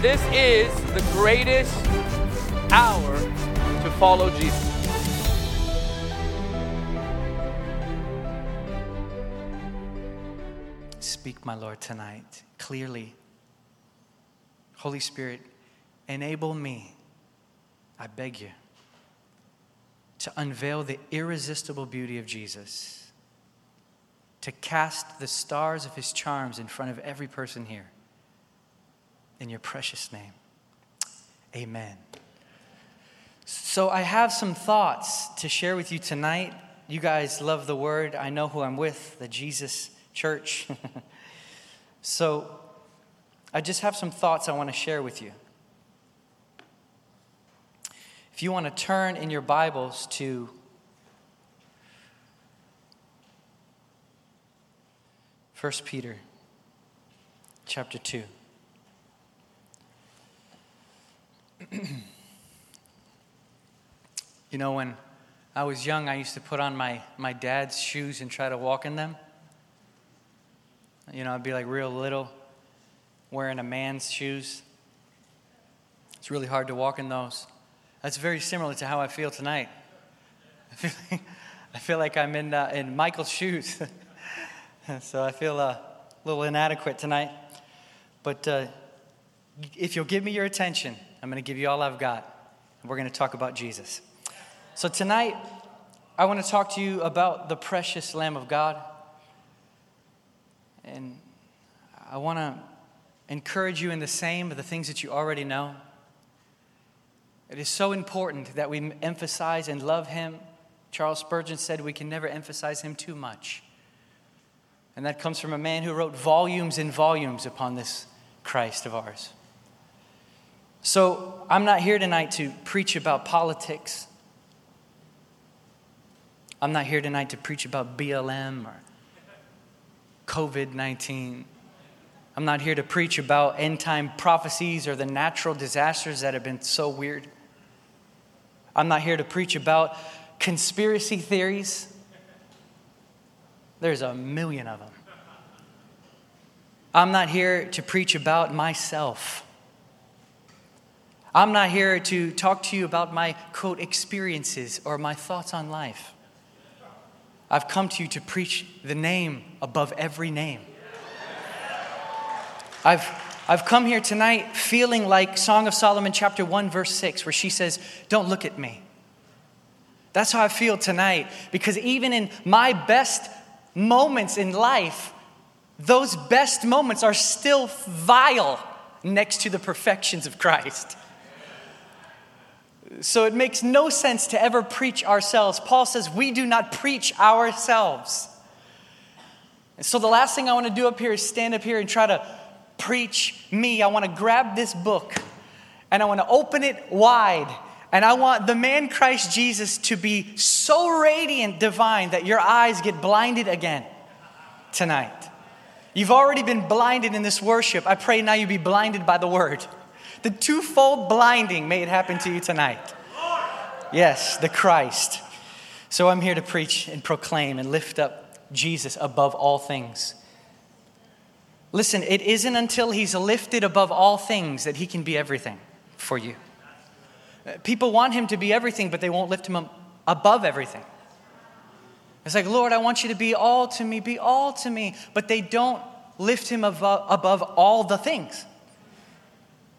This is the greatest hour to follow Jesus. Speak, my Lord, tonight clearly. Holy Spirit, enable me, I beg you, to unveil the irresistible beauty of Jesus, to cast the stars of his charms in front of every person here. In your precious name, amen. So, I have some thoughts to share with you tonight. You guys love the word. I know who I'm with, the Jesus Church. so, I just have some thoughts I want to share with you. If you want to turn in your Bibles to First Peter chapter 2. you know, when I was young, I used to put on my, my dad's shoes and try to walk in them. You know, I'd be like real little, wearing a man's shoes. It's really hard to walk in those. That's very similar to how I feel tonight. I feel like, I feel like I'm in, uh, in Michael's shoes. so I feel uh, a little inadequate tonight. But uh, if you'll give me your attention, I'm going to give you all I've got. And we're going to talk about Jesus. So tonight, I want to talk to you about the precious Lamb of God. And I want to encourage you in the same of the things that you already know. It is so important that we emphasize and love Him. Charles Spurgeon said we can never emphasize Him too much. And that comes from a man who wrote volumes and volumes upon this Christ of ours. So I'm not here tonight to preach about politics. I'm not here tonight to preach about BLM or COVID 19. I'm not here to preach about end time prophecies or the natural disasters that have been so weird. I'm not here to preach about conspiracy theories. There's a million of them. I'm not here to preach about myself. I'm not here to talk to you about my quote experiences or my thoughts on life. I've come to you to preach the name above every name. I've, I've come here tonight feeling like Song of Solomon, chapter 1, verse 6, where she says, Don't look at me. That's how I feel tonight, because even in my best moments in life, those best moments are still vile next to the perfections of Christ. So it makes no sense to ever preach ourselves. Paul says we do not preach ourselves. And so the last thing I want to do up here is stand up here and try to preach me. I want to grab this book and I want to open it wide. And I want the man Christ Jesus to be so radiant, divine, that your eyes get blinded again tonight. You've already been blinded in this worship. I pray now you be blinded by the word. The twofold blinding, may it happen to you tonight. Yes, the Christ. So I'm here to preach and proclaim and lift up Jesus above all things. Listen, it isn't until he's lifted above all things that he can be everything for you. People want him to be everything, but they won't lift him above everything. It's like, Lord, I want you to be all to me, be all to me, but they don't lift him above, above all the things.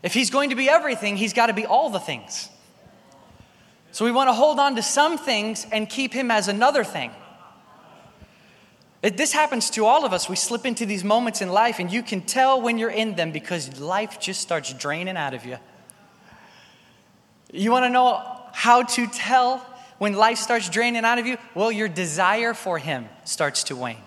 If he's going to be everything, he's got to be all the things. So we want to hold on to some things and keep him as another thing. It, this happens to all of us. We slip into these moments in life, and you can tell when you're in them because life just starts draining out of you. You want to know how to tell when life starts draining out of you? Well, your desire for Him starts to wane.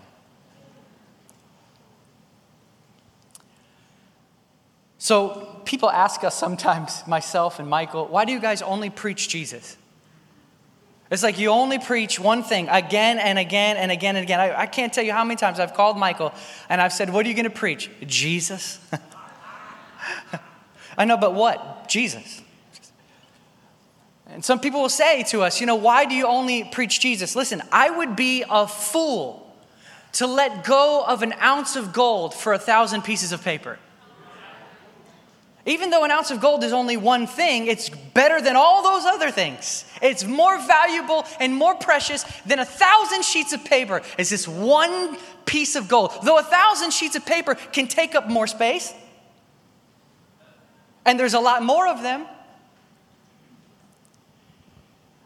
So, people ask us sometimes, myself and Michael, why do you guys only preach Jesus? It's like you only preach one thing again and again and again and again. I, I can't tell you how many times I've called Michael and I've said, What are you going to preach? Jesus? I know, but what? Jesus. And some people will say to us, You know, why do you only preach Jesus? Listen, I would be a fool to let go of an ounce of gold for a thousand pieces of paper. Even though an ounce of gold is only one thing, it's better than all those other things. It's more valuable and more precious than a thousand sheets of paper. It's this one piece of gold. Though a thousand sheets of paper can take up more space, and there's a lot more of them.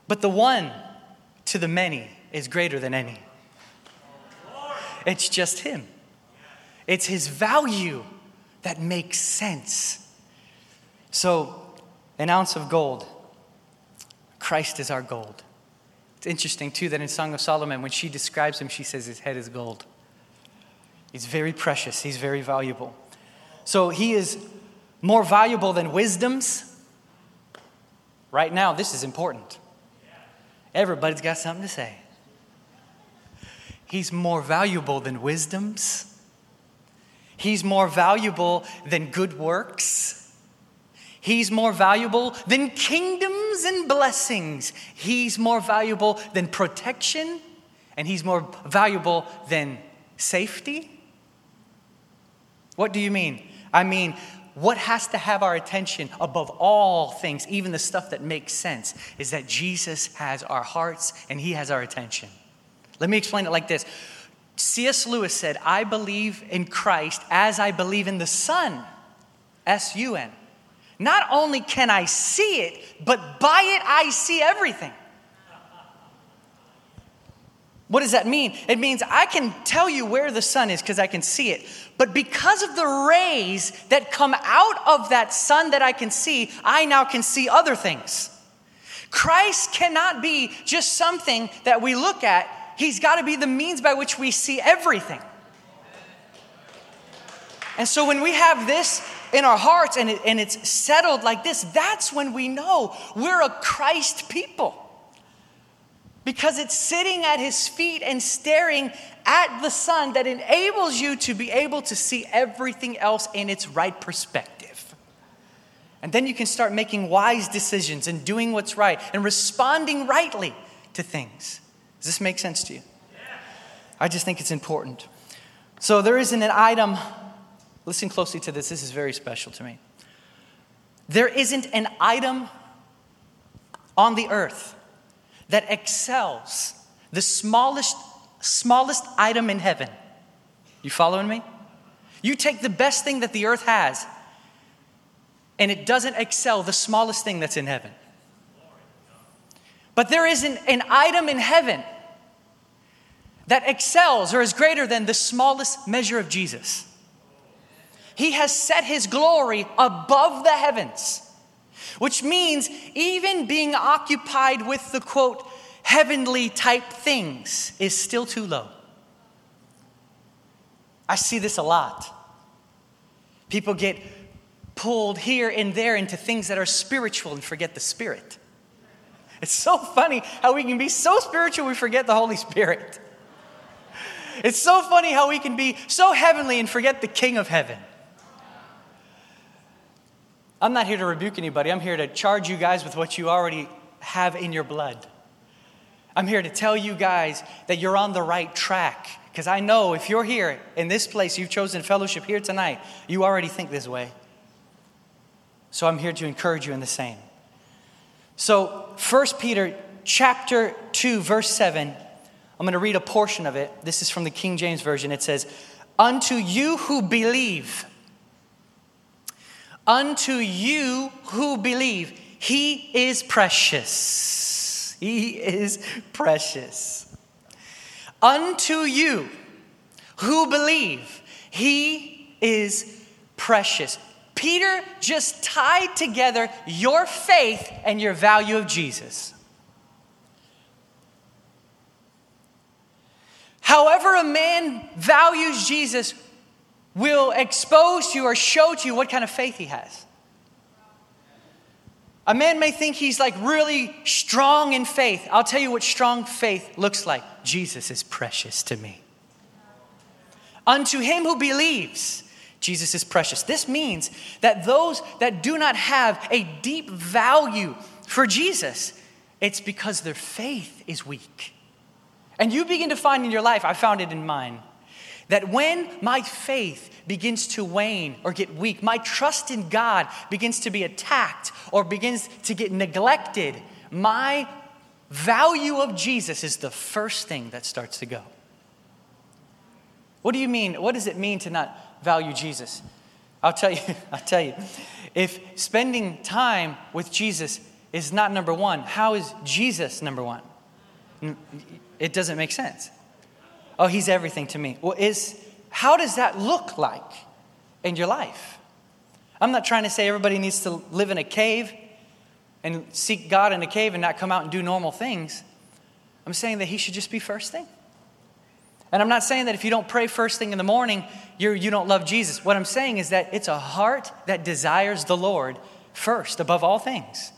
But the one to the many is greater than any. It's just Him, it's His value that makes sense. So, an ounce of gold, Christ is our gold. It's interesting, too, that in Song of Solomon, when she describes him, she says his head is gold. He's very precious, he's very valuable. So, he is more valuable than wisdoms. Right now, this is important. Everybody's got something to say. He's more valuable than wisdoms. He's more valuable than good works. He's more valuable than kingdoms and blessings. He's more valuable than protection. And he's more valuable than safety. What do you mean? I mean, what has to have our attention above all things, even the stuff that makes sense, is that Jesus has our hearts and he has our attention. Let me explain it like this C.S. Lewis said, I believe in Christ as I believe in the sun, S U N. Not only can I see it, but by it I see everything. What does that mean? It means I can tell you where the sun is because I can see it. But because of the rays that come out of that sun that I can see, I now can see other things. Christ cannot be just something that we look at, He's got to be the means by which we see everything. And so when we have this in our hearts and, it, and it's settled like this, that's when we know we're a Christ people because it's sitting at his feet and staring at the sun that enables you to be able to see everything else in its right perspective. And then you can start making wise decisions and doing what's right and responding rightly to things. Does this make sense to you? I just think it's important. So there isn't an item, listen closely to this, this is very special to me. There isn't an item on the earth that excels the smallest, smallest item in heaven. You following me? You take the best thing that the earth has, and it doesn't excel the smallest thing that's in heaven. But there isn't an item in heaven that excels or is greater than the smallest measure of Jesus. He has set his glory above the heavens which means even being occupied with the quote, heavenly type things is still too low. I see this a lot. People get pulled here and there into things that are spiritual and forget the Spirit. It's so funny how we can be so spiritual we forget the Holy Spirit. It's so funny how we can be so heavenly and forget the King of Heaven. I'm not here to rebuke anybody. I'm here to charge you guys with what you already have in your blood. I'm here to tell you guys that you're on the right track. Because I know if you're here in this place, you've chosen fellowship here tonight, you already think this way. So I'm here to encourage you in the same. So 1 Peter chapter 2, verse 7, I'm going to read a portion of it. This is from the King James Version. It says, Unto you who believe, Unto you who believe, he is precious. He is precious. Unto you who believe, he is precious. Peter just tied together your faith and your value of Jesus. However, a man values Jesus will expose to you or show to you what kind of faith he has. A man may think he's like really strong in faith. I'll tell you what strong faith looks like. Jesus is precious to me. Unto him who believes, Jesus is precious. This means that those that do not have a deep value for Jesus, it's because their faith is weak. And you begin to find in your life, I found it in mine, That when my faith begins to wane or get weak, my trust in God begins to be attacked or begins to get neglected, my value of Jesus is the first thing that starts to go. What do you mean? What does it mean to not value Jesus? I'll tell you, I'll tell you. If spending time with Jesus is not number one, how is Jesus number one? It doesn't make sense. Oh, he's everything to me. Well, is how does that look like in your life? I'm not trying to say everybody needs to live in a cave and seek God in a cave and not come out and do normal things. I'm saying that he should just be first thing. And I'm not saying that if you don't pray first thing in the morning, you're, you don't love Jesus. What I'm saying is that it's a heart that desires the Lord first above all things.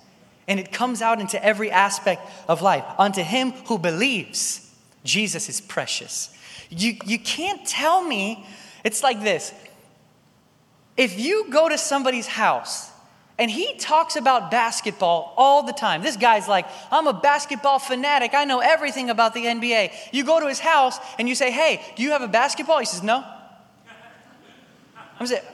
And it comes out into every aspect of life. Unto him who believes, Jesus is precious. You, you can't tell me, it's like this. If you go to somebody's house and he talks about basketball all the time. This guy's like, I'm a basketball fanatic. I know everything about the NBA. You go to his house and you say, Hey, do you have a basketball? He says, No. I'm saying,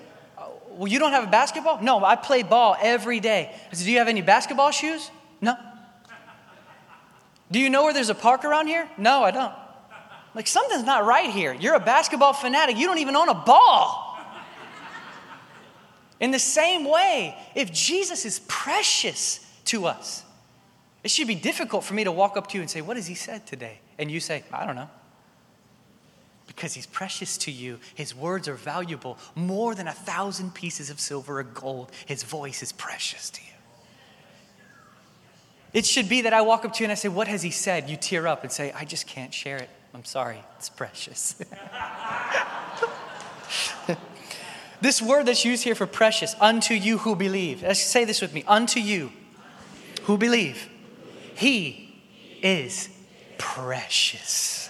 Well, you don't have a basketball? No, I play ball every day. I said, Do you have any basketball shoes? No. Do you know where there's a park around here? No, I don't. Like, something's not right here. You're a basketball fanatic. You don't even own a ball. In the same way, if Jesus is precious to us, it should be difficult for me to walk up to you and say, What has he said today? And you say, I don't know. Because he's precious to you. His words are valuable more than a thousand pieces of silver or gold. His voice is precious to you. It should be that I walk up to you and I say, What has he said? You tear up and say, I just can't share it. I'm sorry, it's precious. This word that's used here for precious, unto you who believe. Let's say this with me unto you who believe. He is precious.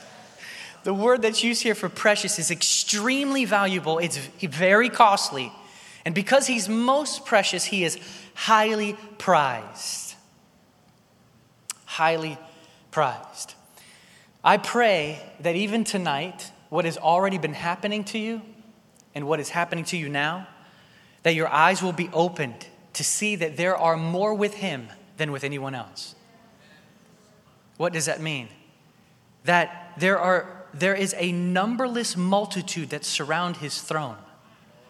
The word that's used here for precious is extremely valuable, it's very costly. And because he's most precious, he is highly prized. Highly prized. I pray that even tonight, what has already been happening to you, and what is happening to you now, that your eyes will be opened to see that there are more with Him than with anyone else. What does that mean? That there, are, there is a numberless multitude that surround His throne,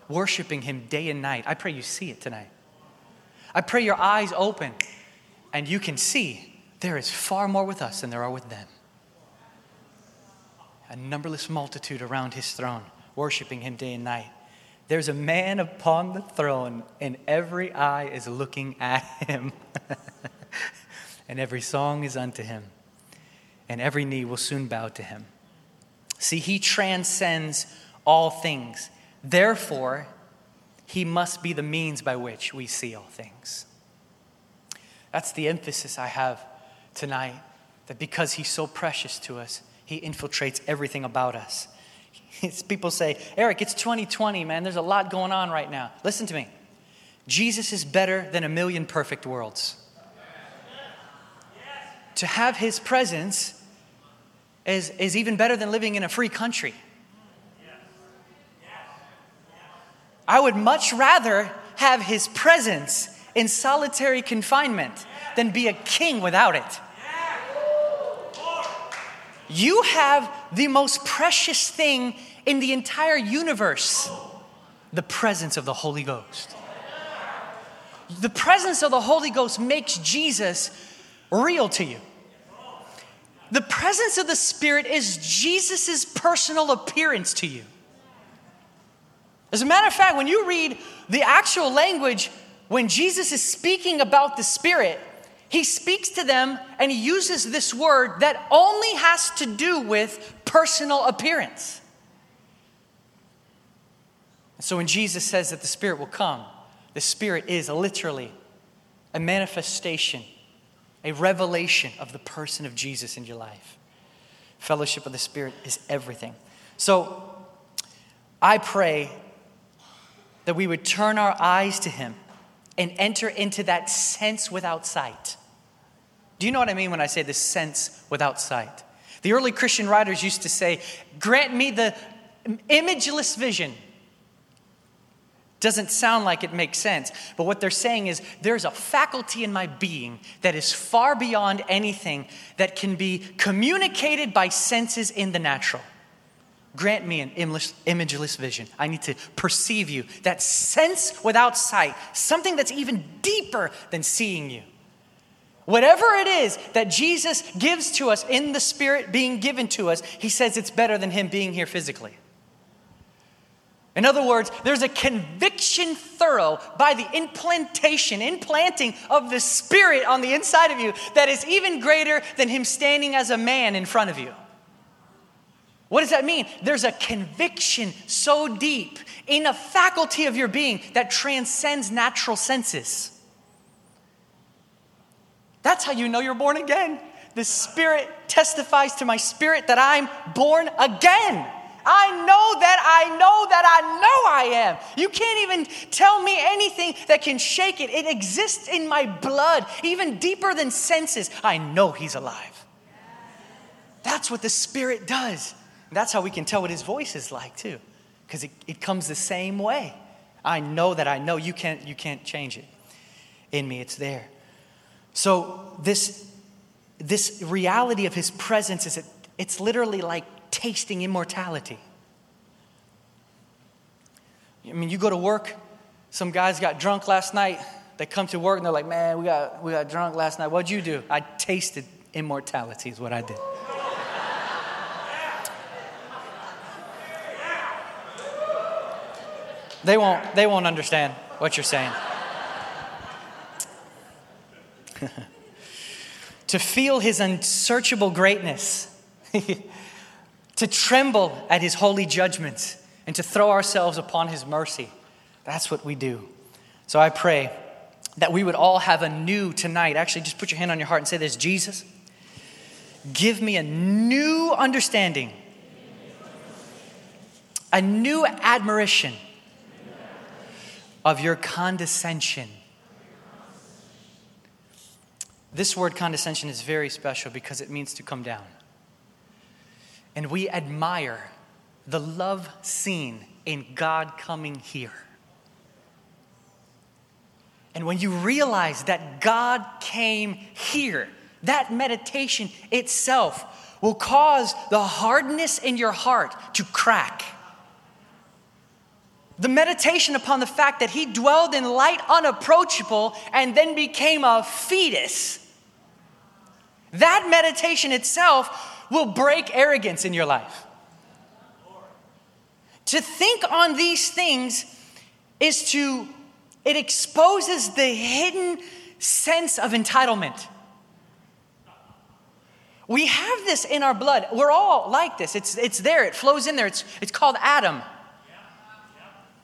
worshiping Him day and night. I pray you see it tonight. I pray your eyes open and you can see there is far more with us than there are with them. A numberless multitude around His throne worshiping him day and night. There's a man upon the throne, and every eye is looking at him, and every song is unto him, and every knee will soon bow to him. See, he transcends all things. Therefore, he must be the means by which we see all things. That's the emphasis I have tonight that because he's so precious to us, he infiltrates everything about us. People say, Eric, it's 2020, man. There's a lot going on right now. Listen to me. Jesus is better than a million perfect worlds. To have his presence is, is even better than living in a free country. I would much rather have his presence in solitary confinement than be a king without it. You have the most precious thing in the entire universe the presence of the Holy Ghost. The presence of the Holy Ghost makes Jesus real to you. The presence of the Spirit is Jesus' personal appearance to you. As a matter of fact, when you read the actual language, when Jesus is speaking about the Spirit, he speaks to them and he uses this word that only has to do with personal appearance. So when Jesus says that the Spirit will come, the Spirit is literally a manifestation, a revelation of the person of Jesus in your life. Fellowship of the Spirit is everything. So I pray that we would turn our eyes to Him and enter into that sense without sight. Do you know what I mean when I say the sense without sight? The early Christian writers used to say, Grant me the imageless vision doesn't sound like it makes sense, but what they're saying is there's a faculty in my being that is far beyond anything that can be communicated by senses in the natural. Grant me an imageless vision. I need to perceive you. That sense without sight, something that's even deeper than seeing you. Whatever it is that Jesus gives to us in the Spirit being given to us, he says it's better than him being here physically. In other words, there's a conviction thorough by the implantation, implanting of the Spirit on the inside of you that is even greater than Him standing as a man in front of you. What does that mean? There's a conviction so deep in a faculty of your being that transcends natural senses. That's how you know you're born again. The Spirit testifies to my spirit that I'm born again. I know that I know that I know I am. You can't even tell me anything that can shake it. It exists in my blood, even deeper than senses. I know He's alive. That's what the Spirit does. That's how we can tell what His voice is like, too, because it, it comes the same way. I know that I know. You can't, you can't change it in me, it's there. So, this, this reality of His presence is, it, it's literally like tasting immortality. I mean, you go to work, some guys got drunk last night. They come to work and they're like, man, we got, we got drunk last night. What'd you do? I tasted immortality, is what I did. They won't, they won't understand what you're saying. to feel his unsearchable greatness to tremble at his holy judgments, and to throw ourselves upon his mercy. That's what we do. So I pray that we would all have a new tonight. Actually, just put your hand on your heart and say this Jesus, give me a new understanding, a new admiration of your condescension. This word condescension is very special because it means to come down and we admire the love seen in God coming here. And when you realize that God came here, that meditation itself will cause the hardness in your heart to crack. The meditation upon the fact that he dwelled in light unapproachable and then became a fetus. That meditation itself will break arrogance in your life. To think on these things is to, it exposes the hidden sense of entitlement. We have this in our blood. We're all like this. It's, it's there, it flows in there. It's, it's called Adam.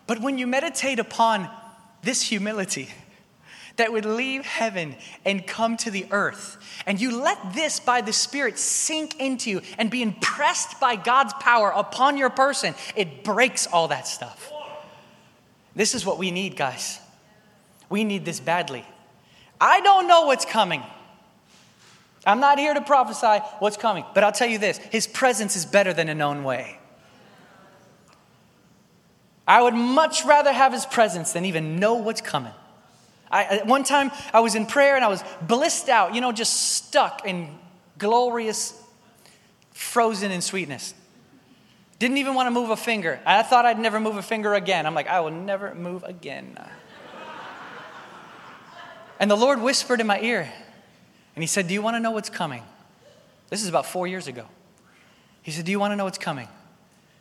But when you meditate upon this humility, that would leave heaven and come to the earth. And you let this by the Spirit sink into you and be impressed by God's power upon your person, it breaks all that stuff. This is what we need, guys. We need this badly. I don't know what's coming. I'm not here to prophesy what's coming, but I'll tell you this His presence is better than a known way. I would much rather have His presence than even know what's coming. I, one time, I was in prayer and I was blissed out, you know, just stuck in glorious, frozen in sweetness. Didn't even want to move a finger. I thought I'd never move a finger again. I'm like, I will never move again. and the Lord whispered in my ear, and He said, Do you want to know what's coming? This is about four years ago. He said, Do you want to know what's coming?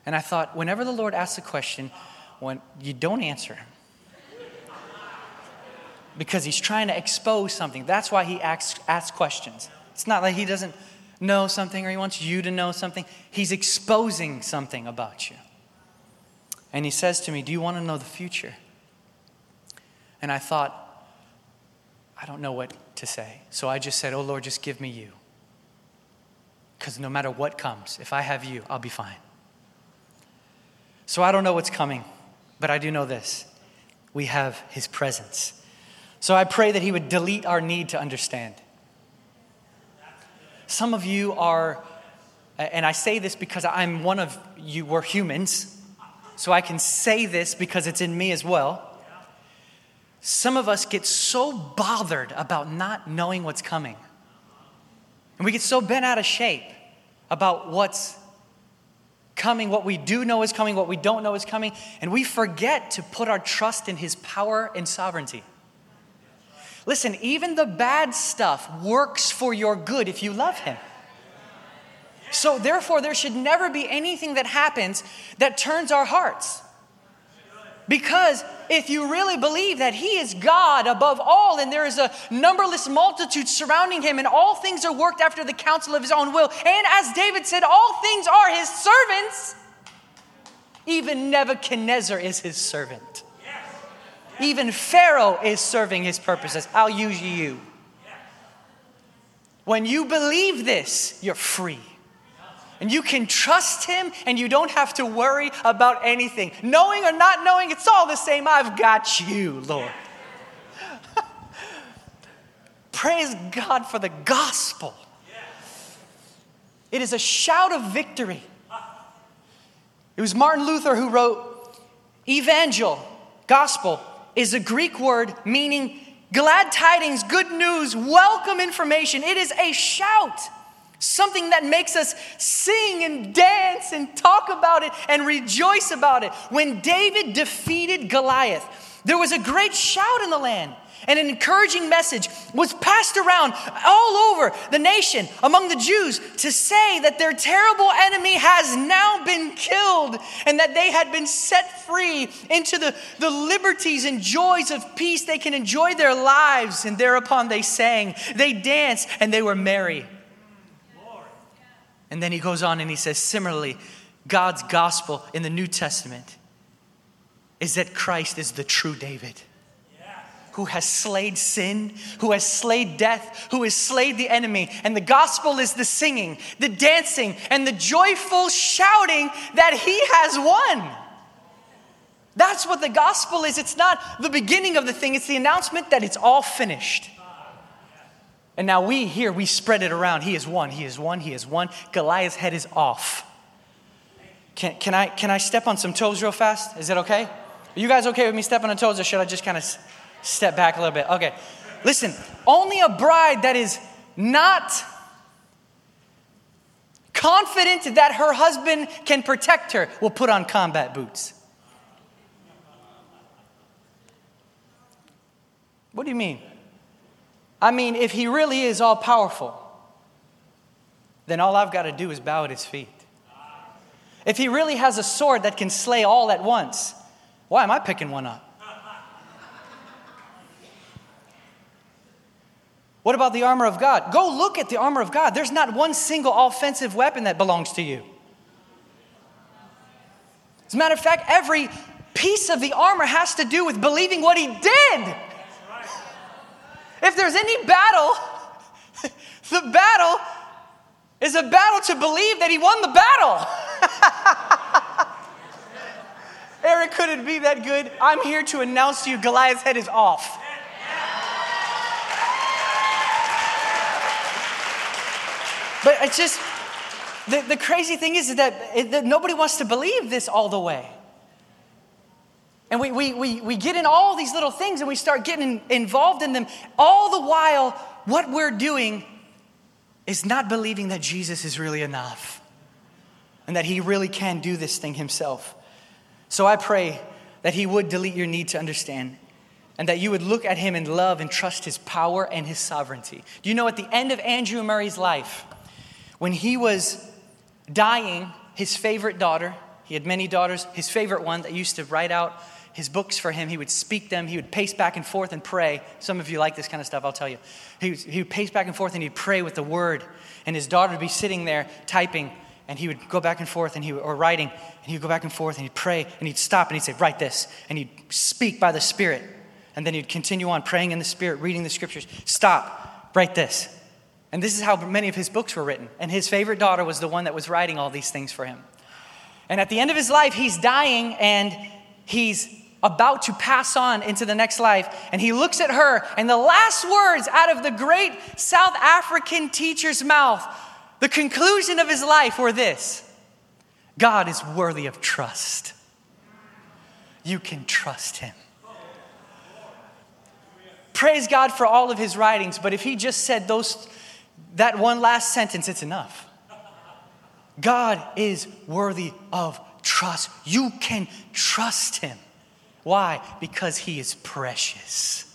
And I thought, whenever the Lord asks a question, when you don't answer because he's trying to expose something. That's why he asks, asks questions. It's not like he doesn't know something or he wants you to know something. He's exposing something about you. And he says to me, Do you want to know the future? And I thought, I don't know what to say. So I just said, Oh Lord, just give me you. Because no matter what comes, if I have you, I'll be fine. So I don't know what's coming, but I do know this we have his presence. So I pray that He would delete our need to understand. Some of you are, and I say this because I'm one of you, we're humans. so I can say this because it's in me as well. Some of us get so bothered about not knowing what's coming. And we get so bent out of shape about what's coming, what we do know is coming, what we don't know is coming, and we forget to put our trust in His power and sovereignty. Listen, even the bad stuff works for your good if you love Him. So, therefore, there should never be anything that happens that turns our hearts. Because if you really believe that He is God above all and there is a numberless multitude surrounding Him and all things are worked after the counsel of His own will, and as David said, all things are His servants, even Nebuchadnezzar is His servant. Even Pharaoh is serving His purposes. I'll use you. When you believe this, you're free. And you can trust Him and you don't have to worry about anything. Knowing or not knowing, it's all the same. I've got you, Lord. Praise God for the gospel. It is a shout of victory. It was Martin Luther who wrote, Evangel, gospel, is a Greek word meaning glad tidings, good news, welcome information. It is a shout. Something that makes us sing and dance and talk about it and rejoice about it. When David defeated Goliath, there was a great shout in the land and an encouraging message was passed around all over the nation among the Jews to say that their terrible enemy has now been killed and that they had been set free into the, the liberties and joys of peace. They can enjoy their lives. And thereupon they sang, they danced, and they were merry. And then he goes on and he says, similarly, God's gospel in the New Testament is that Christ is the true David who has slayed sin, who has slayed death, who has slayed the enemy. And the gospel is the singing, the dancing, and the joyful shouting that he has won. That's what the gospel is. It's not the beginning of the thing, it's the announcement that it's all finished. And now we here, we spread it around. He is one, he is one, he is one. Goliath's head is off. Can, can, I, can I step on some toes real fast? Is that okay? Are you guys okay with me stepping on toes, or should I just kind of step back a little bit? Okay. Listen, only a bride that is not confident that her husband can protect her will put on combat boots. What do you mean? I mean, if he really is all powerful, then all I've got to do is bow at his feet. If he really has a sword that can slay all at once, why am I picking one up? What about the armor of God? Go look at the armor of God. There's not one single offensive weapon that belongs to you. As a matter of fact, every piece of the armor has to do with believing what he did. If there's any battle, the battle is a battle to believe that he won the battle. Eric, could it be that good? I'm here to announce to you Goliath's head is off. But it's just, the, the crazy thing is that, that nobody wants to believe this all the way. And we, we, we, we get in all these little things and we start getting involved in them. All the while, what we're doing is not believing that Jesus is really enough and that he really can do this thing himself. So I pray that he would delete your need to understand and that you would look at him in love and trust his power and his sovereignty. Do you know at the end of Andrew Murray's life, when he was dying, his favorite daughter, he had many daughters, his favorite one that used to write out his books for him. He would speak them. He would pace back and forth and pray. Some of you like this kind of stuff, I'll tell you. He, would, he would pace back and forth and he'd pray with the word. And his daughter would be sitting there typing and he would go back and forth and he or writing and he would go back and forth and he'd pray and he'd stop and he'd say write this and he'd speak by the spirit and then he'd continue on praying in the spirit reading the scriptures stop write this and this is how many of his books were written and his favorite daughter was the one that was writing all these things for him and at the end of his life he's dying and he's about to pass on into the next life. And he looks at her, and the last words out of the great South African teacher's mouth, the conclusion of his life were this God is worthy of trust. you can trust him. Praise God for all of his writings, but if he just said those, that one last sentence, it's enough. God is worthy of trust. You can trust him. Why? Because he is precious.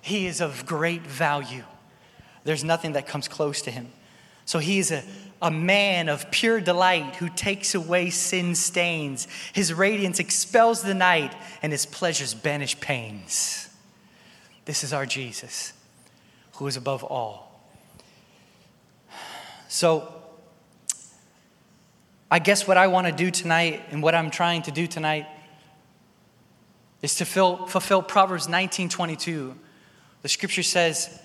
He is of great value. There's nothing that comes close to him. So he is a, a man of pure delight who takes away sin stains. His radiance expels the night, and his pleasures banish pains. This is our Jesus, who is above all. So, I guess what I want to do tonight and what I'm trying to do tonight is to fill, fulfill Proverbs 19:22. The scripture says,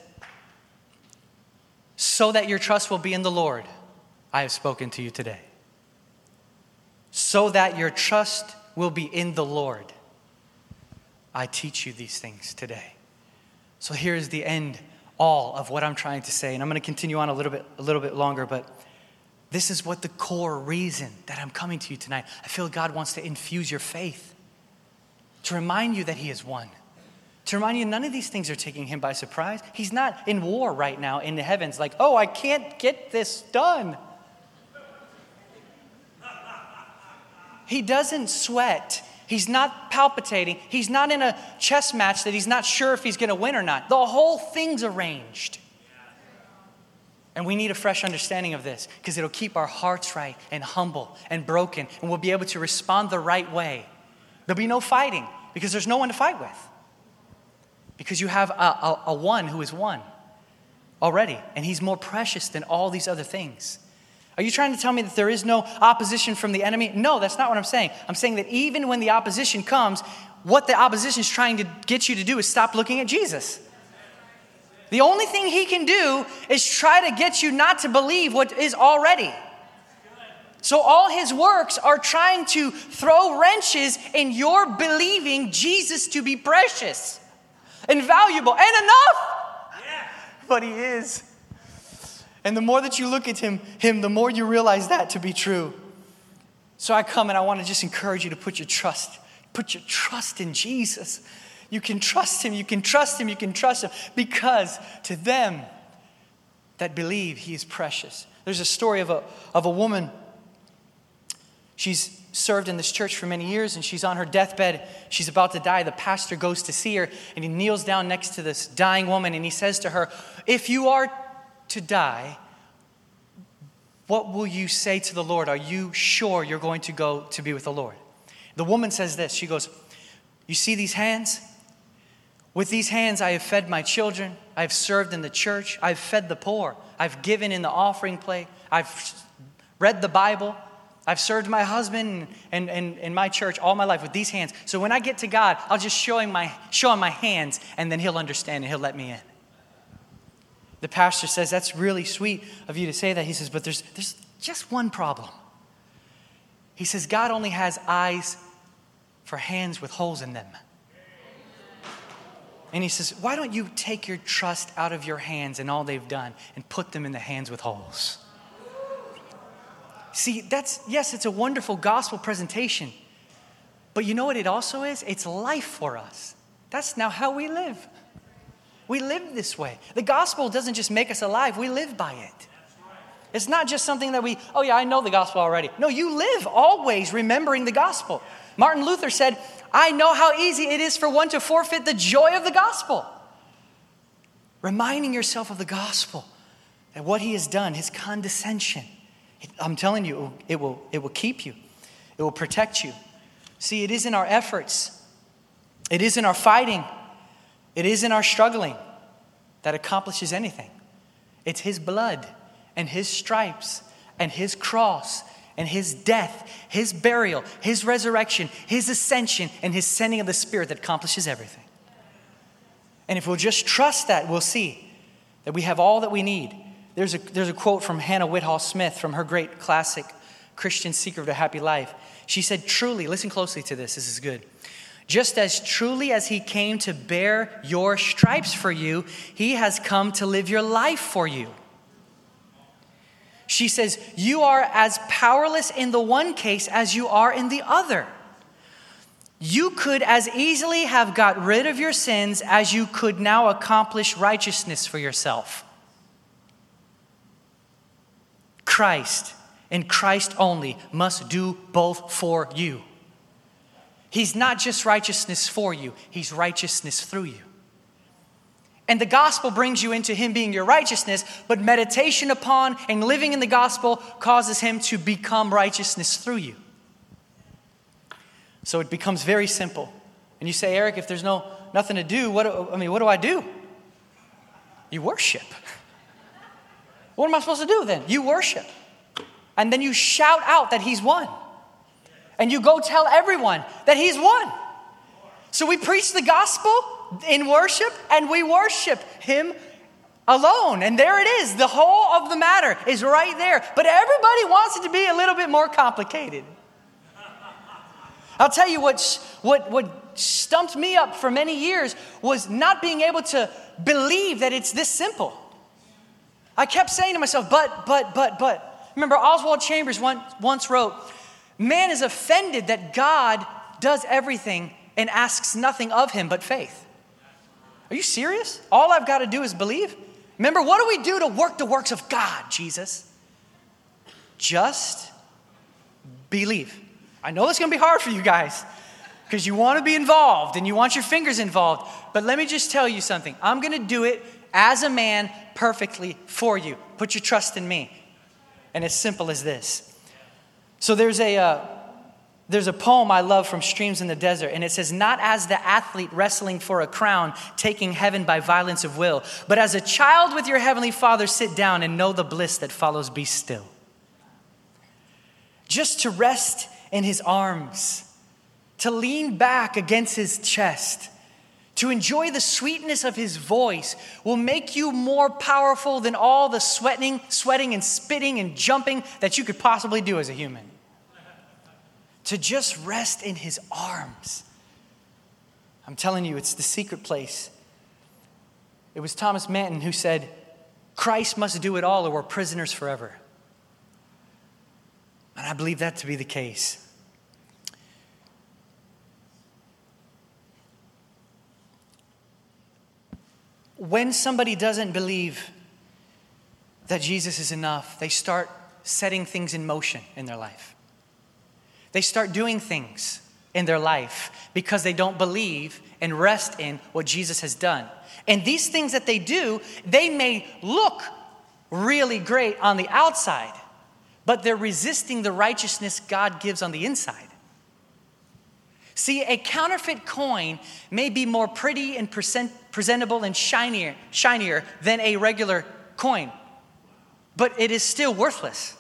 "So that your trust will be in the Lord, I have spoken to you today." So that your trust will be in the Lord, I teach you these things today. So here's the end all of what I'm trying to say, and I'm going to continue on a little bit a little bit longer, but this is what the core reason that I'm coming to you tonight. I feel God wants to infuse your faith, to remind you that He is one, to remind you none of these things are taking Him by surprise. He's not in war right now in the heavens, like, oh, I can't get this done. He doesn't sweat. He's not palpitating. He's not in a chess match that he's not sure if he's going to win or not. The whole thing's arranged. And we need a fresh understanding of this because it'll keep our hearts right and humble and broken, and we'll be able to respond the right way. There'll be no fighting because there's no one to fight with. Because you have a, a, a one who is one already, and he's more precious than all these other things. Are you trying to tell me that there is no opposition from the enemy? No, that's not what I'm saying. I'm saying that even when the opposition comes, what the opposition is trying to get you to do is stop looking at Jesus. The only thing he can do is try to get you not to believe what is already. So, all his works are trying to throw wrenches in your believing Jesus to be precious and valuable and enough. But he is. And the more that you look at him, him, the more you realize that to be true. So I come and I want to just encourage you to put your trust, put your trust in Jesus. You can trust him, you can trust him, you can trust him because to them that believe he is precious. There's a story of a, of a woman. She's served in this church for many years and she's on her deathbed. She's about to die. The pastor goes to see her and he kneels down next to this dying woman and he says to her, If you are to die, what will you say to the Lord? Are you sure you're going to go to be with the Lord? The woman says this She goes, You see these hands? With these hands, I have fed my children. I've served in the church. I've fed the poor. I've given in the offering plate. I've read the Bible. I've served my husband and, and, and my church all my life with these hands. So when I get to God, I'll just show him, my, show him my hands, and then he'll understand and he'll let me in. The pastor says, That's really sweet of you to say that. He says, But there's, there's just one problem. He says, God only has eyes for hands with holes in them. And he says, Why don't you take your trust out of your hands and all they've done and put them in the hands with holes? See, that's, yes, it's a wonderful gospel presentation. But you know what it also is? It's life for us. That's now how we live. We live this way. The gospel doesn't just make us alive, we live by it. It's not just something that we, oh yeah, I know the gospel already. No, you live always remembering the gospel. Martin Luther said, I know how easy it is for one to forfeit the joy of the gospel. Reminding yourself of the gospel and what he has done, his condescension. I'm telling you, it will, it will keep you, it will protect you. See, it is in our efforts, it is in our fighting, it is in our struggling that accomplishes anything. It's his blood and his stripes and his cross and his death, his burial, his resurrection, his ascension, and his sending of the Spirit that accomplishes everything. And if we'll just trust that, we'll see that we have all that we need. There's a, there's a quote from Hannah Whitall Smith from her great classic, Christian Secret of a Happy Life. She said, Truly, listen closely to this, this is good. Just as truly as he came to bear your stripes for you, he has come to live your life for you. She says, You are as powerless in the one case as you are in the other. You could as easily have got rid of your sins as you could now accomplish righteousness for yourself. Christ and Christ only must do both for you. He's not just righteousness for you, He's righteousness through you. And the gospel brings you into Him being your righteousness, but meditation upon and living in the gospel causes Him to become righteousness through you. So it becomes very simple. And you say, Eric, if there's no nothing to do, what I mean, what do I do? You worship. What am I supposed to do then? You worship. And then you shout out that He's won. And you go tell everyone that He's won. So we preach the gospel in worship and we worship Him alone. And there it is. The whole of the matter is right there. But everybody wants it to be a little bit more complicated. I'll tell you what, what, what stumped me up for many years was not being able to believe that it's this simple. I kept saying to myself, but, but, but, but. Remember, Oswald Chambers once wrote, Man is offended that God does everything and asks nothing of him but faith. Are you serious? All I've got to do is believe? Remember, what do we do to work the works of God, Jesus? Just believe. I know it's going to be hard for you guys because you want to be involved and you want your fingers involved. But let me just tell you something. I'm going to do it as a man perfectly for you. Put your trust in me. And as simple as this. So there's a. Uh, there's a poem I love from Streams in the Desert, and it says, Not as the athlete wrestling for a crown, taking heaven by violence of will, but as a child with your heavenly father, sit down and know the bliss that follows, be still. Just to rest in his arms, to lean back against his chest, to enjoy the sweetness of his voice will make you more powerful than all the sweating, sweating and spitting and jumping that you could possibly do as a human. To just rest in his arms. I'm telling you, it's the secret place. It was Thomas Manton who said, Christ must do it all or we're prisoners forever. And I believe that to be the case. When somebody doesn't believe that Jesus is enough, they start setting things in motion in their life. They start doing things in their life because they don't believe and rest in what Jesus has done. And these things that they do, they may look really great on the outside, but they're resisting the righteousness God gives on the inside. See, a counterfeit coin may be more pretty and present, presentable and shinier, shinier than a regular coin, but it is still worthless.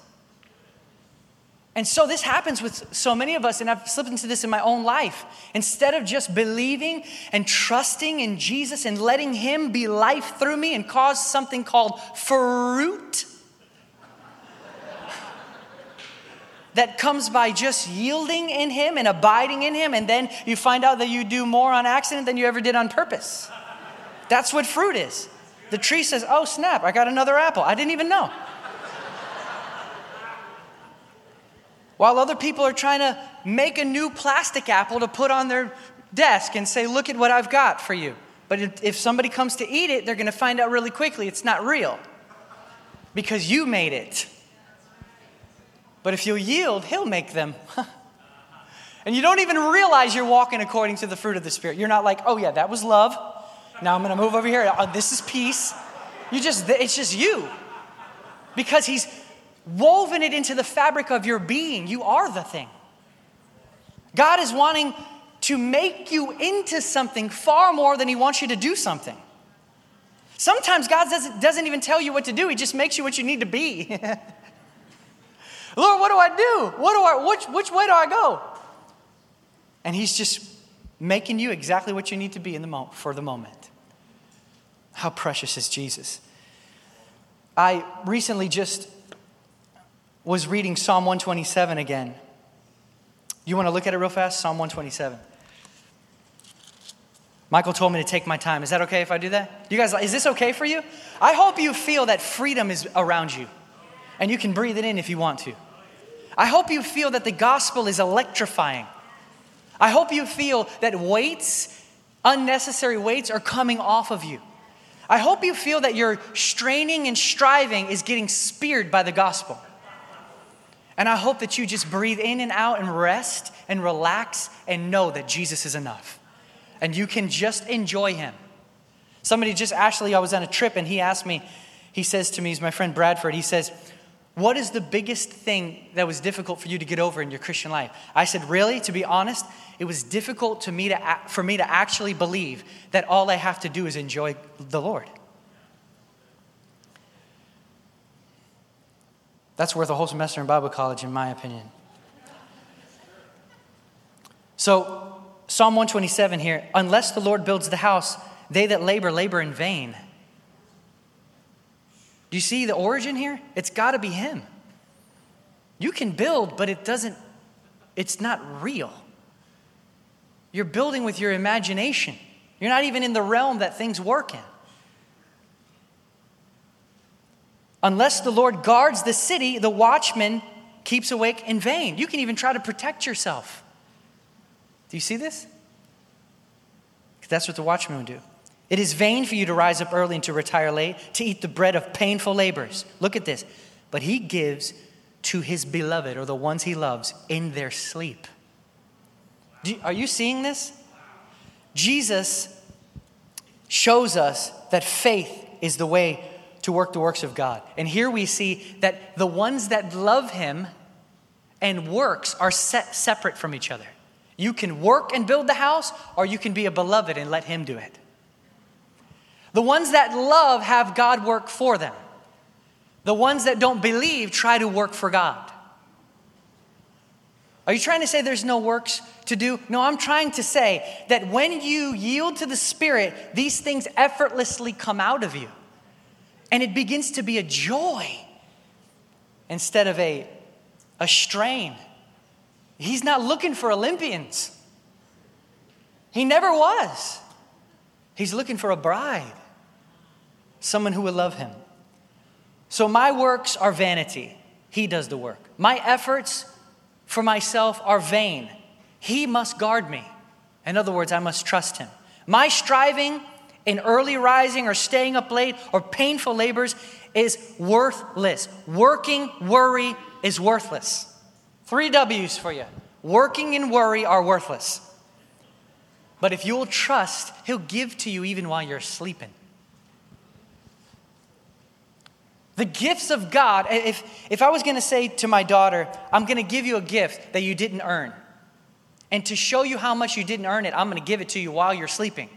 And so this happens with so many of us, and I've slipped into this in my own life. Instead of just believing and trusting in Jesus and letting Him be life through me and cause something called fruit that comes by just yielding in Him and abiding in Him, and then you find out that you do more on accident than you ever did on purpose. That's what fruit is. The tree says, Oh, snap, I got another apple. I didn't even know. While other people are trying to make a new plastic apple to put on their desk and say, Look at what I've got for you. But if somebody comes to eat it, they're going to find out really quickly it's not real because you made it. But if you'll yield, He'll make them. and you don't even realize you're walking according to the fruit of the Spirit. You're not like, oh, yeah, that was love. Now I'm going to move over here. Oh, this is peace. You just, it's just you. Because He's woven it into the fabric of your being. You are the thing. God is wanting to make you into something far more than He wants you to do something. Sometimes God doesn't, doesn't even tell you what to do, He just makes you what you need to be. Lord, what do I do? What do I, which, which way do I go? And He's just making you exactly what you need to be in the mo- for the moment. How precious is Jesus? I recently just was reading Psalm 127 again. You want to look at it real fast? Psalm 127. Michael told me to take my time. Is that okay if I do that? You guys, is this okay for you? I hope you feel that freedom is around you and you can breathe it in if you want to. I hope you feel that the gospel is electrifying. I hope you feel that weights, unnecessary weights, are coming off of you. I hope you feel that your straining and striving is getting speared by the gospel. And I hope that you just breathe in and out and rest and relax and know that Jesus is enough. And you can just enjoy him. Somebody just, actually, I was on a trip and he asked me, he says to me, he's my friend Bradford, he says, What is the biggest thing that was difficult for you to get over in your Christian life? I said, Really? To be honest, it was difficult to me to, for me to actually believe that all I have to do is enjoy the Lord. That's worth a whole semester in Bible college, in my opinion. So, Psalm 127 here unless the Lord builds the house, they that labor, labor in vain. Do you see the origin here? It's got to be Him. You can build, but it doesn't, it's not real. You're building with your imagination. You're not even in the realm that things work in. Unless the Lord guards the city, the watchman keeps awake in vain. You can even try to protect yourself. Do you see this? That's what the watchman would do. It is vain for you to rise up early and to retire late, to eat the bread of painful labors. Look at this. But he gives to his beloved or the ones he loves in their sleep. Are you seeing this? Jesus shows us that faith is the way to work the works of God. And here we see that the ones that love Him and works are set separate from each other. You can work and build the house, or you can be a beloved and let Him do it. The ones that love have God work for them. The ones that don't believe try to work for God. Are you trying to say there's no works to do? No, I'm trying to say that when you yield to the Spirit, these things effortlessly come out of you. And it begins to be a joy instead of a, a strain. He's not looking for Olympians, he never was. He's looking for a bride, someone who will love him. So my works are vanity. He does the work. My efforts for myself are vain. He must guard me. In other words, I must trust him. My striving in early rising or staying up late or painful labors is worthless. Working worry is worthless. Three W's for you. Working and worry are worthless. But if you'll trust, He'll give to you even while you're sleeping. The gifts of God, eh, if, if I was going to say to my daughter, I'm going to give you a gift that you didn't earn, and to show you how much you didn't earn it, I'm going to give it to you while you're sleeping.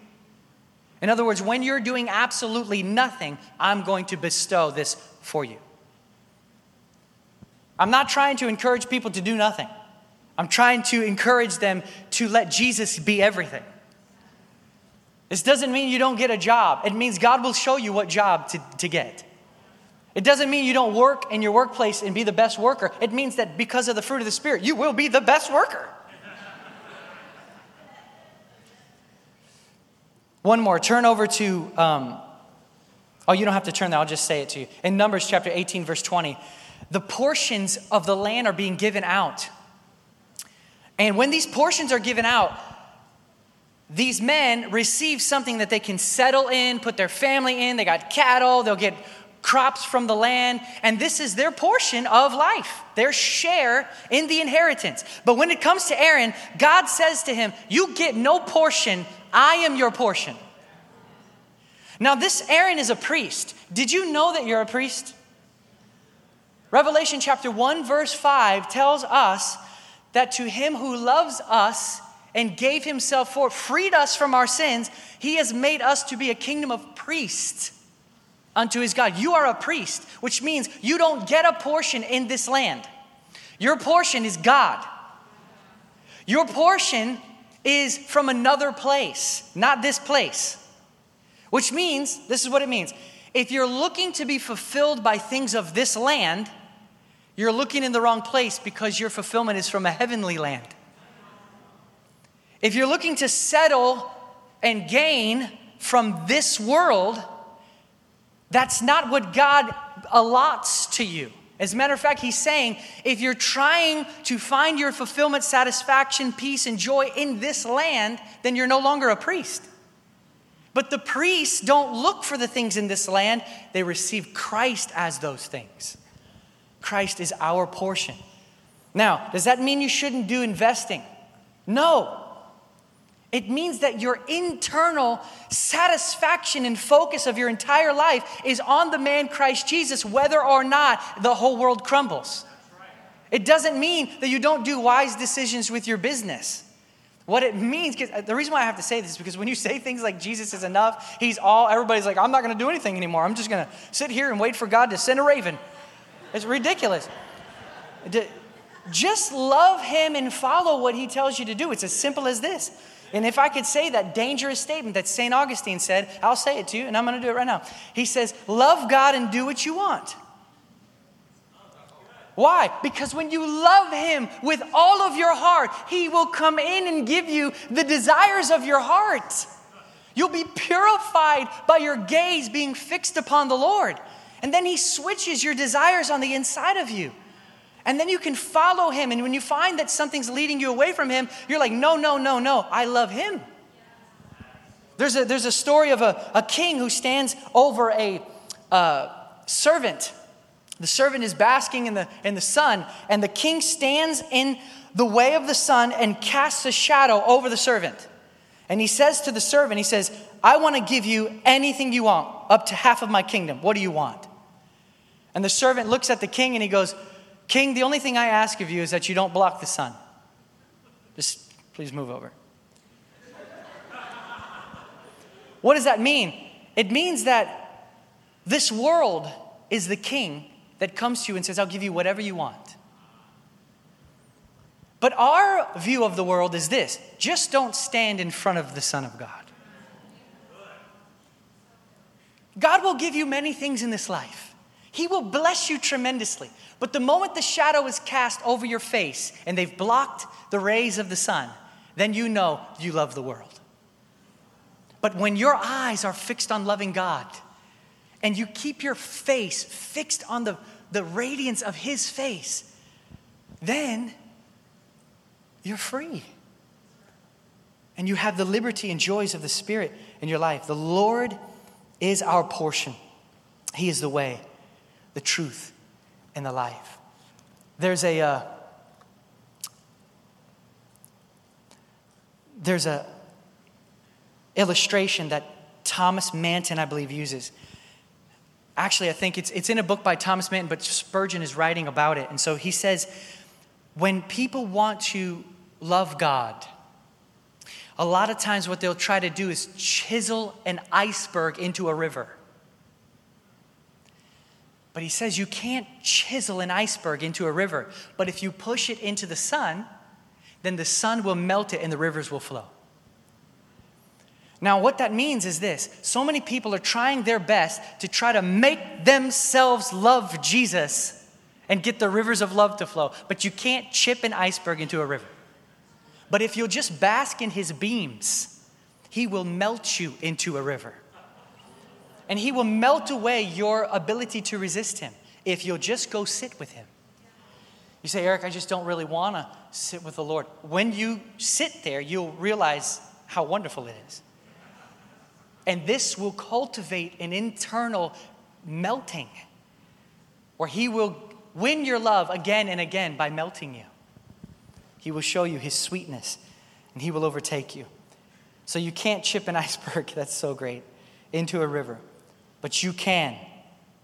In other words, when you're doing absolutely nothing, I'm going to bestow this for you. I'm not trying to encourage people to do nothing. I'm trying to encourage them to let Jesus be everything. This doesn't mean you don't get a job. It means God will show you what job to, to get. It doesn't mean you don't work in your workplace and be the best worker. It means that because of the fruit of the Spirit, you will be the best worker. One more. Turn over to, um, oh, you don't have to turn there. I'll just say it to you. In Numbers chapter 18, verse 20, the portions of the land are being given out. And when these portions are given out, these men receive something that they can settle in, put their family in. They got cattle, they'll get crops from the land, and this is their portion of life, their share in the inheritance. But when it comes to Aaron, God says to him, You get no portion I am your portion. Now, this Aaron is a priest. Did you know that you're a priest? Revelation chapter 1, verse 5 tells us that to him who loves us and gave himself for, freed us from our sins, he has made us to be a kingdom of priests unto his God. You are a priest, which means you don't get a portion in this land. Your portion is God. Your portion is from another place, not this place. Which means, this is what it means. If you're looking to be fulfilled by things of this land, you're looking in the wrong place because your fulfillment is from a heavenly land. If you're looking to settle and gain from this world, that's not what God allots to you. As a matter of fact, he's saying if you're trying to find your fulfillment, satisfaction, peace, and joy in this land, then you're no longer a priest. But the priests don't look for the things in this land, they receive Christ as those things. Christ is our portion. Now, does that mean you shouldn't do investing? No. It means that your internal satisfaction and focus of your entire life is on the man Christ Jesus, whether or not the whole world crumbles. It doesn't mean that you don't do wise decisions with your business. What it means, uh, the reason why I have to say this is because when you say things like Jesus is enough, he's all, everybody's like, I'm not going to do anything anymore. I'm just going to sit here and wait for God to send a raven. It's ridiculous. Just love him and follow what he tells you to do. It's as simple as this. And if I could say that dangerous statement that St. Augustine said, I'll say it to you, and I'm going to do it right now. He says, Love God and do what you want. Why? Because when you love Him with all of your heart, He will come in and give you the desires of your heart. You'll be purified by your gaze being fixed upon the Lord. And then He switches your desires on the inside of you. And then you can follow him. And when you find that something's leading you away from him, you're like, no, no, no, no, I love him. There's a, there's a story of a, a king who stands over a uh, servant. The servant is basking in the, in the sun, and the king stands in the way of the sun and casts a shadow over the servant. And he says to the servant, he says, I want to give you anything you want, up to half of my kingdom. What do you want? And the servant looks at the king and he goes, King, the only thing I ask of you is that you don't block the sun. Just please move over. what does that mean? It means that this world is the king that comes to you and says, I'll give you whatever you want. But our view of the world is this just don't stand in front of the Son of God. God will give you many things in this life. He will bless you tremendously. But the moment the shadow is cast over your face and they've blocked the rays of the sun, then you know you love the world. But when your eyes are fixed on loving God and you keep your face fixed on the, the radiance of His face, then you're free. And you have the liberty and joys of the Spirit in your life. The Lord is our portion, He is the way the truth, and the life. There's a uh, there's a illustration that Thomas Manton, I believe, uses. Actually, I think it's, it's in a book by Thomas Manton, but Spurgeon is writing about it. And so he says, when people want to love God, a lot of times what they'll try to do is chisel an iceberg into a river. But he says you can't chisel an iceberg into a river, but if you push it into the sun, then the sun will melt it and the rivers will flow. Now, what that means is this so many people are trying their best to try to make themselves love Jesus and get the rivers of love to flow, but you can't chip an iceberg into a river. But if you'll just bask in his beams, he will melt you into a river and He will melt away your ability to resist Him if you'll just go sit with Him. You say, Eric, I just don't really want to sit with the Lord. When you sit there, you'll realize how wonderful it is. And this will cultivate an internal melting where He will win your love again and again by melting you. He will show you His sweetness and He will overtake you. So you can't chip an iceberg, that's so great, into a river. But you can.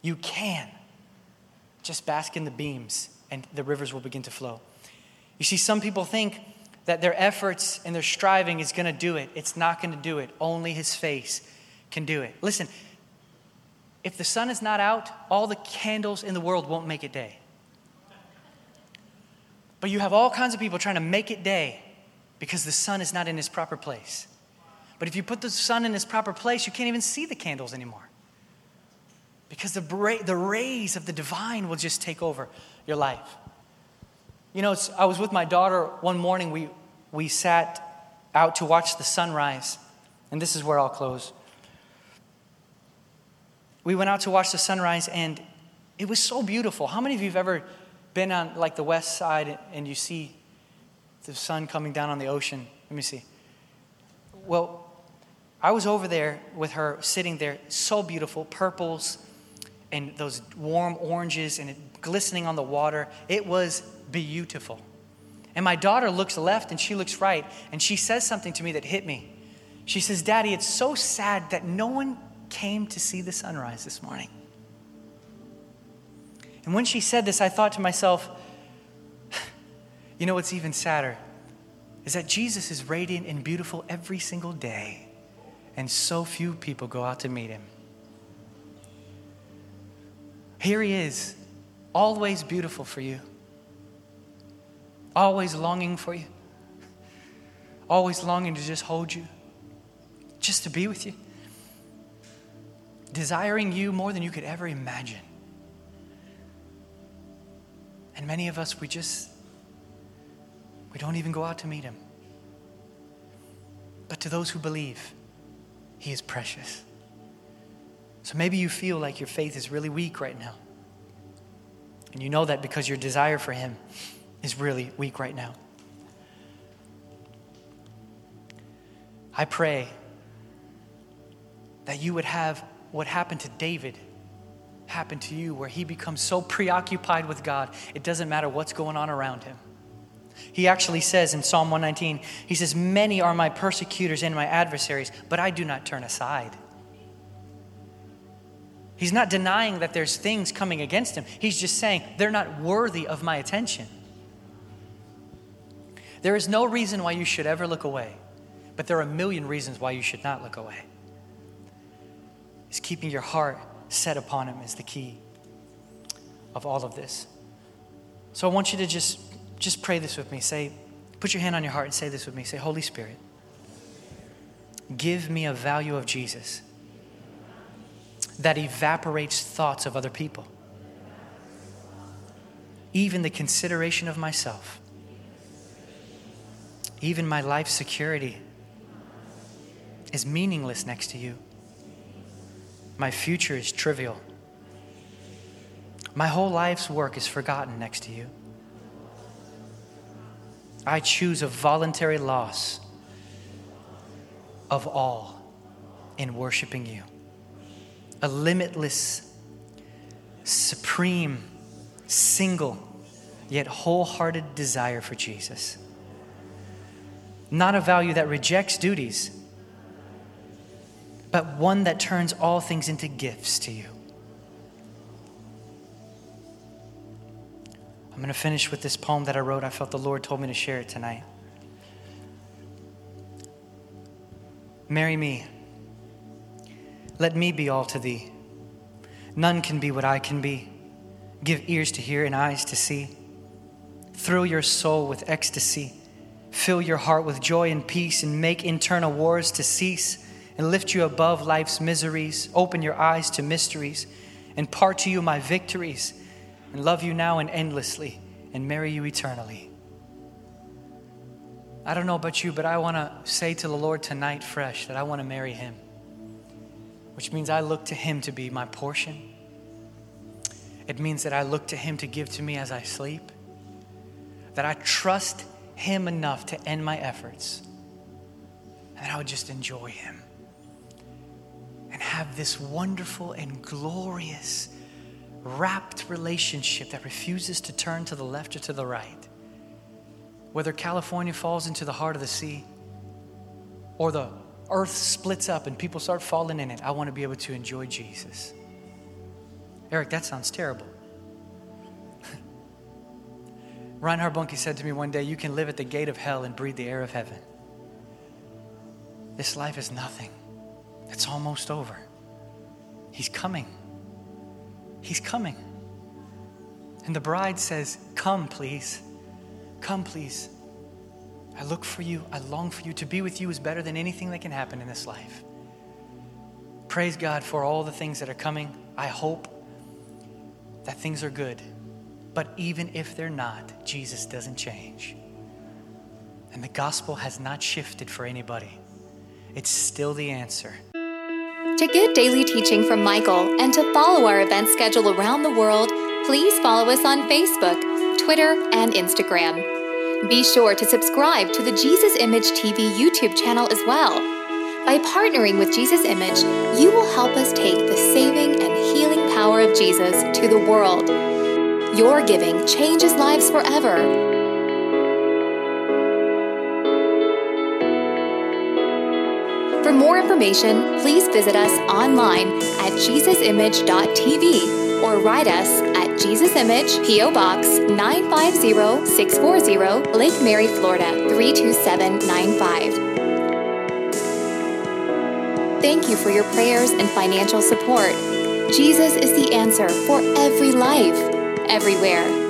You can. Just bask in the beams and the rivers will begin to flow. You see, some people think that their efforts and their striving is going to do it. It's not going to do it. Only His face can do it. Listen, if the sun is not out, all the candles in the world won't make it day. But you have all kinds of people trying to make it day because the sun is not in its proper place. But if you put the sun in its proper place, you can't even see the candles anymore because the, bra- the rays of the divine will just take over your life. You know, I was with my daughter one morning. We, we sat out to watch the sunrise, and this is where I'll close. We went out to watch the sunrise, and It was so beautiful. How many of you have ever been on like the west side and you see the sun coming down on the ocean? Let me see. Well, I was over there with her, sitting there, so beautiful, purples and those warm oranges and it glistening on the water. It was beautiful. And my daughter looks left and she looks right, and she says something to me that hit me. She says, Daddy, it's so sad that no one came to see the sunrise this morning. And when she said this, I thought to myself, you know what's even sadder? Is that Jesus is radiant and beautiful every single day, and so few people go out to meet him. Here he is, always beautiful for you, always longing for you, always longing to just hold you, just to be with you, desiring you more than you could ever imagine. And many of us, we just, we don't even go out to meet him. But to those who believe, he is precious. So maybe you feel like your faith is really weak right now. And you know that because your desire for Him is really weak right now. I pray that you would have what happened to David happen to you, where he becomes so preoccupied with God, it doesn't matter what's going on around him. He actually says in Psalm 119, he says, Many are my persecutors and my adversaries, but I do not turn aside. He's not denying that there's things coming against him. He's just saying they're not worthy of my attention. There is no reason why you should ever look away, but there are a million reasons why you should not look away. Is keeping your heart set upon him is the key of all of this. So I want you to just just pray this with me. Say, put your hand on your heart and say this with me. Say, Holy Spirit, give me a value of Jesus that evaporates thoughts of other people. Even the consideration of myself, even my life security is meaningless next to you. My future is trivial. My whole life's work is forgotten next to you. I choose a voluntary loss of all in worshiping you a limitless, supreme, single, yet wholehearted desire for Jesus. Not a value that rejects duties, but one that turns all things into gifts to you. I'm going to finish with this poem that I wrote. I felt the Lord told me to share it tonight. Marry me. Let me be all to thee. None can be what I can be. Give ears to hear and eyes to see. Thrill your soul with ecstasy. Fill your heart with joy and peace and make internal wars to cease and lift you above life's miseries. Open your eyes to mysteries and part to you my victories and love you now and endlessly and marry you eternally. I don't know about you, but I want to say to the Lord tonight, fresh, that I want to marry him which means I look to Him to be my portion. It means that I look to Him to give to me as I sleep, that I trust Him enough to end my efforts, and that I would just enjoy Him and have this wonderful and glorious, wrapped relationship that refuses to turn to the left or to the right. Whether California falls into the heart of the sea or the earth splits up and people start falling in it, I want to be able to enjoy Jesus. Eric, that sounds terrible. Reinhard Bonnke said to me one day, You can live at the gate of hell and breathe the air of heaven. This life is nothing, it's almost over. He's coming. He's coming. And the bride says, Come, please. Come, please. I look for you. I long for you. To be with you is better than anything that can happen in this life. Praise God for all the things that are coming. I hope that things are good. But even if they're not, Jesus doesn't change. And the gospel has not shifted for anybody, it's still the answer. To get daily teaching from Michael and to follow our event schedule around the world, please follow us on Facebook, Twitter, and Instagram. Be sure to subscribe to the Jesus Image TV YouTube channel as well. By partnering with Jesus Image, you will help us take the saving and healing power of Jesus to the world. Your giving changes lives forever. For more information, please visit us online at jesusimage.tv or write us at Jesus Image, P.O. Box 950640, Lake Mary, Florida 32795. Thank you for your prayers and financial support. Jesus is the answer for every life, everywhere.